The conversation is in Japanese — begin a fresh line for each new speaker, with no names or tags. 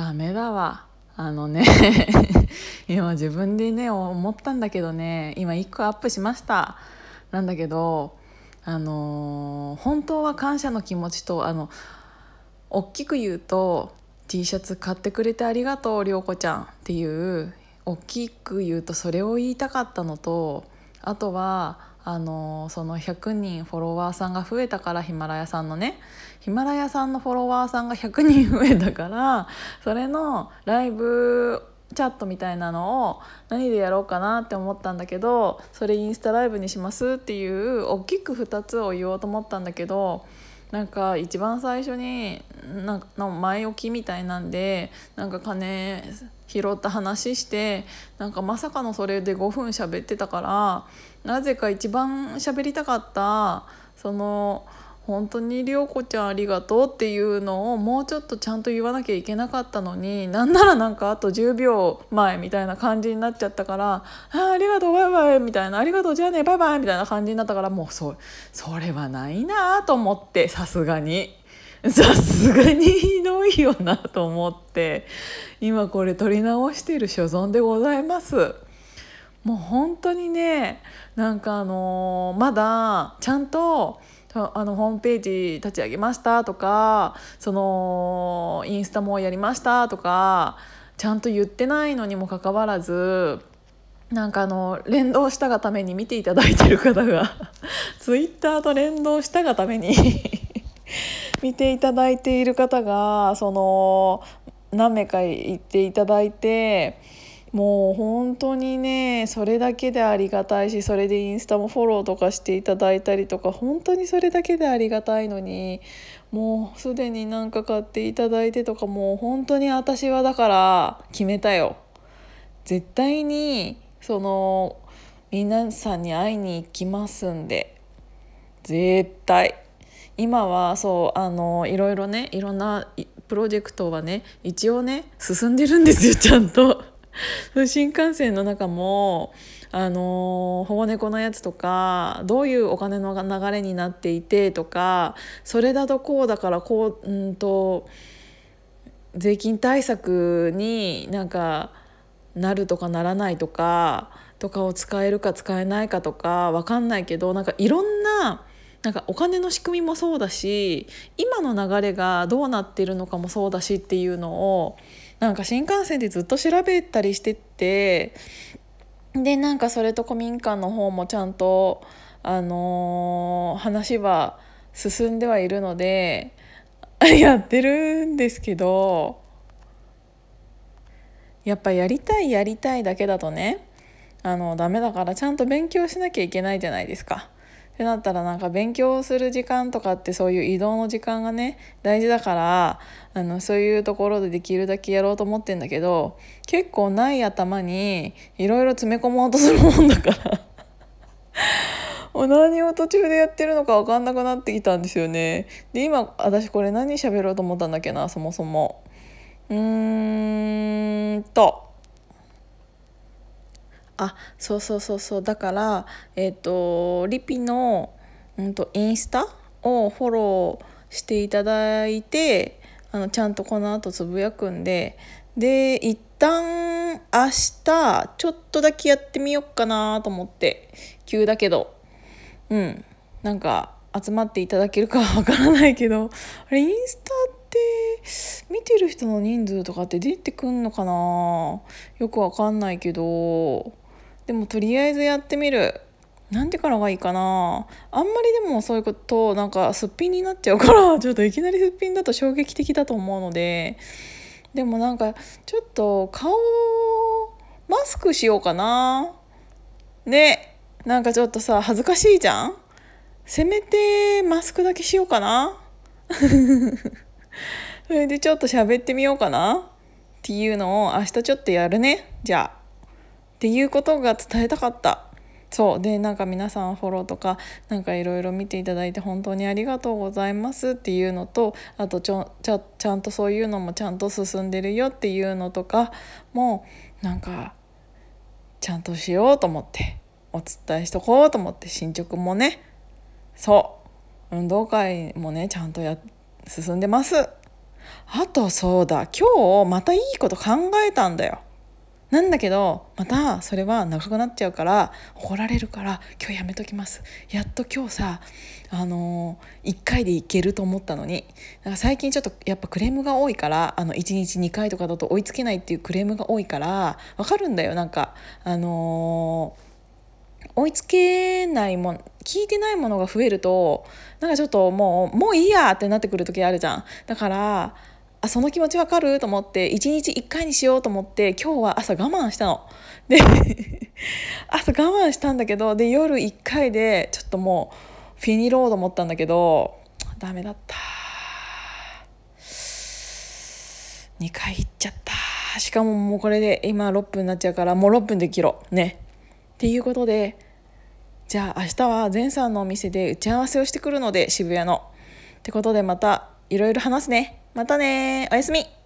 ダメだわ。あのね 今自分でね思ったんだけどね今1個アップしました。なんだけどあのー本当は感謝の気持ちとあの大きく言うと T シャツ買ってくれてありがとう涼子ちゃんっていう大きく言うとそれを言いたかったのとあとはあのその100人フォロワーさんが増えたからヒマラヤさんのねヒマラヤさんのフォロワーさんが100人増えたからそれのライブチャットみたいなのを何でやろうかなって思ったんだけどそれインスタライブにしますっていう大きく2つを言おうと思ったんだけどなんか一番最初になんか前置きみたいなんでなんか金拾った話してなんかまさかのそれで5分喋ってたからなぜか一番喋りたかったその本当に涼子ちゃんありがとうっていうのをもうちょっとちゃんと言わなきゃいけなかったのになんならなんかあと10秒前みたいな感じになっちゃったから「あありがとうバイバイ」みたいな「ありがとうじゃあねバイバイ」みたいな感じになったからもうそそれはないなと思ってさすがに。さすがにひどいよなと思って今これ撮り直している所存でございます。もう本当にねなんかあのー、まだちゃんとあのホームページ立ち上げましたとかそのインスタもやりましたとかちゃんと言ってないのにもかかわらずなんかあの連動したがために見ていただいてる方が ツイッターと連動したがために 見ていただいている方がその何名か言っていただいて。もう本当にねそれだけでありがたいしそれでインスタもフォローとかしていただいたりとか本当にそれだけでありがたいのにもうすでになんか買っていただいてとかもう本当に私はだから決めたよ。絶対にその皆さんに会いに行きますんで絶対今はそうあのいろいろねいろんなプロジェクトはね一応ね進んでるんですよちゃんと。新幹線の中もあの保護猫のやつとかどういうお金の流れになっていてとかそれだとこうだからこううんと税金対策になんかなるとかならないとかとかを使えるか使えないかとか分かんないけどなんかいろんななんかお金の仕組みもそうだし今の流れがどうなってるのかもそうだしっていうのをなんか新幹線でずっと調べたりしてってでなんかそれと古民家の方もちゃんと、あのー、話は進んではいるので やってるんですけどやっぱやりたいやりたいだけだとねあのダメだからちゃんと勉強しなきゃいけないじゃないですか。ってなったらなんか勉強する時間とかってそういう移動の時間がね大事だからあのそういうところでできるだけやろうと思ってんだけど結構ない頭にいろいろ詰め込もうとするもんだから 何を途中でやってるのか分かんなくなってきたんですよね。で今私これ何喋ろうと思ったんだっけなそもそも。うーんと。あそうそうそうそう。だからえっ、ー、とリピの、うんと、インスタをフォローしていただいてあのちゃんとこの後つぶやくんで。で一旦明日ちょっとだけやってみようかなと思って。急だけど。うん。なんか集まっていただけるかわからないけど。あれインスタって見てる人の人数とかって出てくんのかな？よくわかんないけど。でもとりあえずやってみる。なんてからがいいかな。あんまりでもそういうことなんかすっぴんになっちゃうから ちょっといきなりすっぴんだと衝撃的だと思うので。でもなんかちょっと顔マスクしようかな。ねなんかちょっとさ恥ずかしいじゃん。せめてマスクだけしようかな。それでちょっと喋ってみようかな。っていうのを明日ちょっとやるね。じゃあ。っていうことが伝えたかった。そう。でなんか皆さんフォローとかなんかいろいろ見ていただいて本当にありがとうございますっていうのとあとちょちゃちゃんとそういうのもちゃんと進んでるよっていうのとかもなんかちゃんとしようと思ってお伝えしとこうと思って進捗もね。そう。運動会もねちゃんとや進んでます。あとそうだ。今日またいいこと考えたんだよ。なんだけどまたそれは長くなっちゃうから怒られるから今日やめときます。やっと今日さあのー、1回でいけると思ったのに。なんか最近ちょっとやっぱクレームが多いからあの1日2回とかだと追いつけないっていうクレームが多いからわかるんだよ。なんかあのー、追いつけないもん聞いてないものが増えるとなんかちょっともうもういいやってなってくる時あるじゃん。だからあその気持ちわかる？と思って1日1回にしようと思って今日は朝我慢したの。で 朝我慢したんだけどで夜1回でちょっともうフィニロード思ったんだけどダメだった。2回行っちゃった。しかももうこれで今6分になっちゃうからもう6分で切ろう。ね。っていうことでじゃあ明日は前さんのお店で打ち合わせをしてくるので渋谷の。ってことでまたいろいろ話すね。またねおやすみ。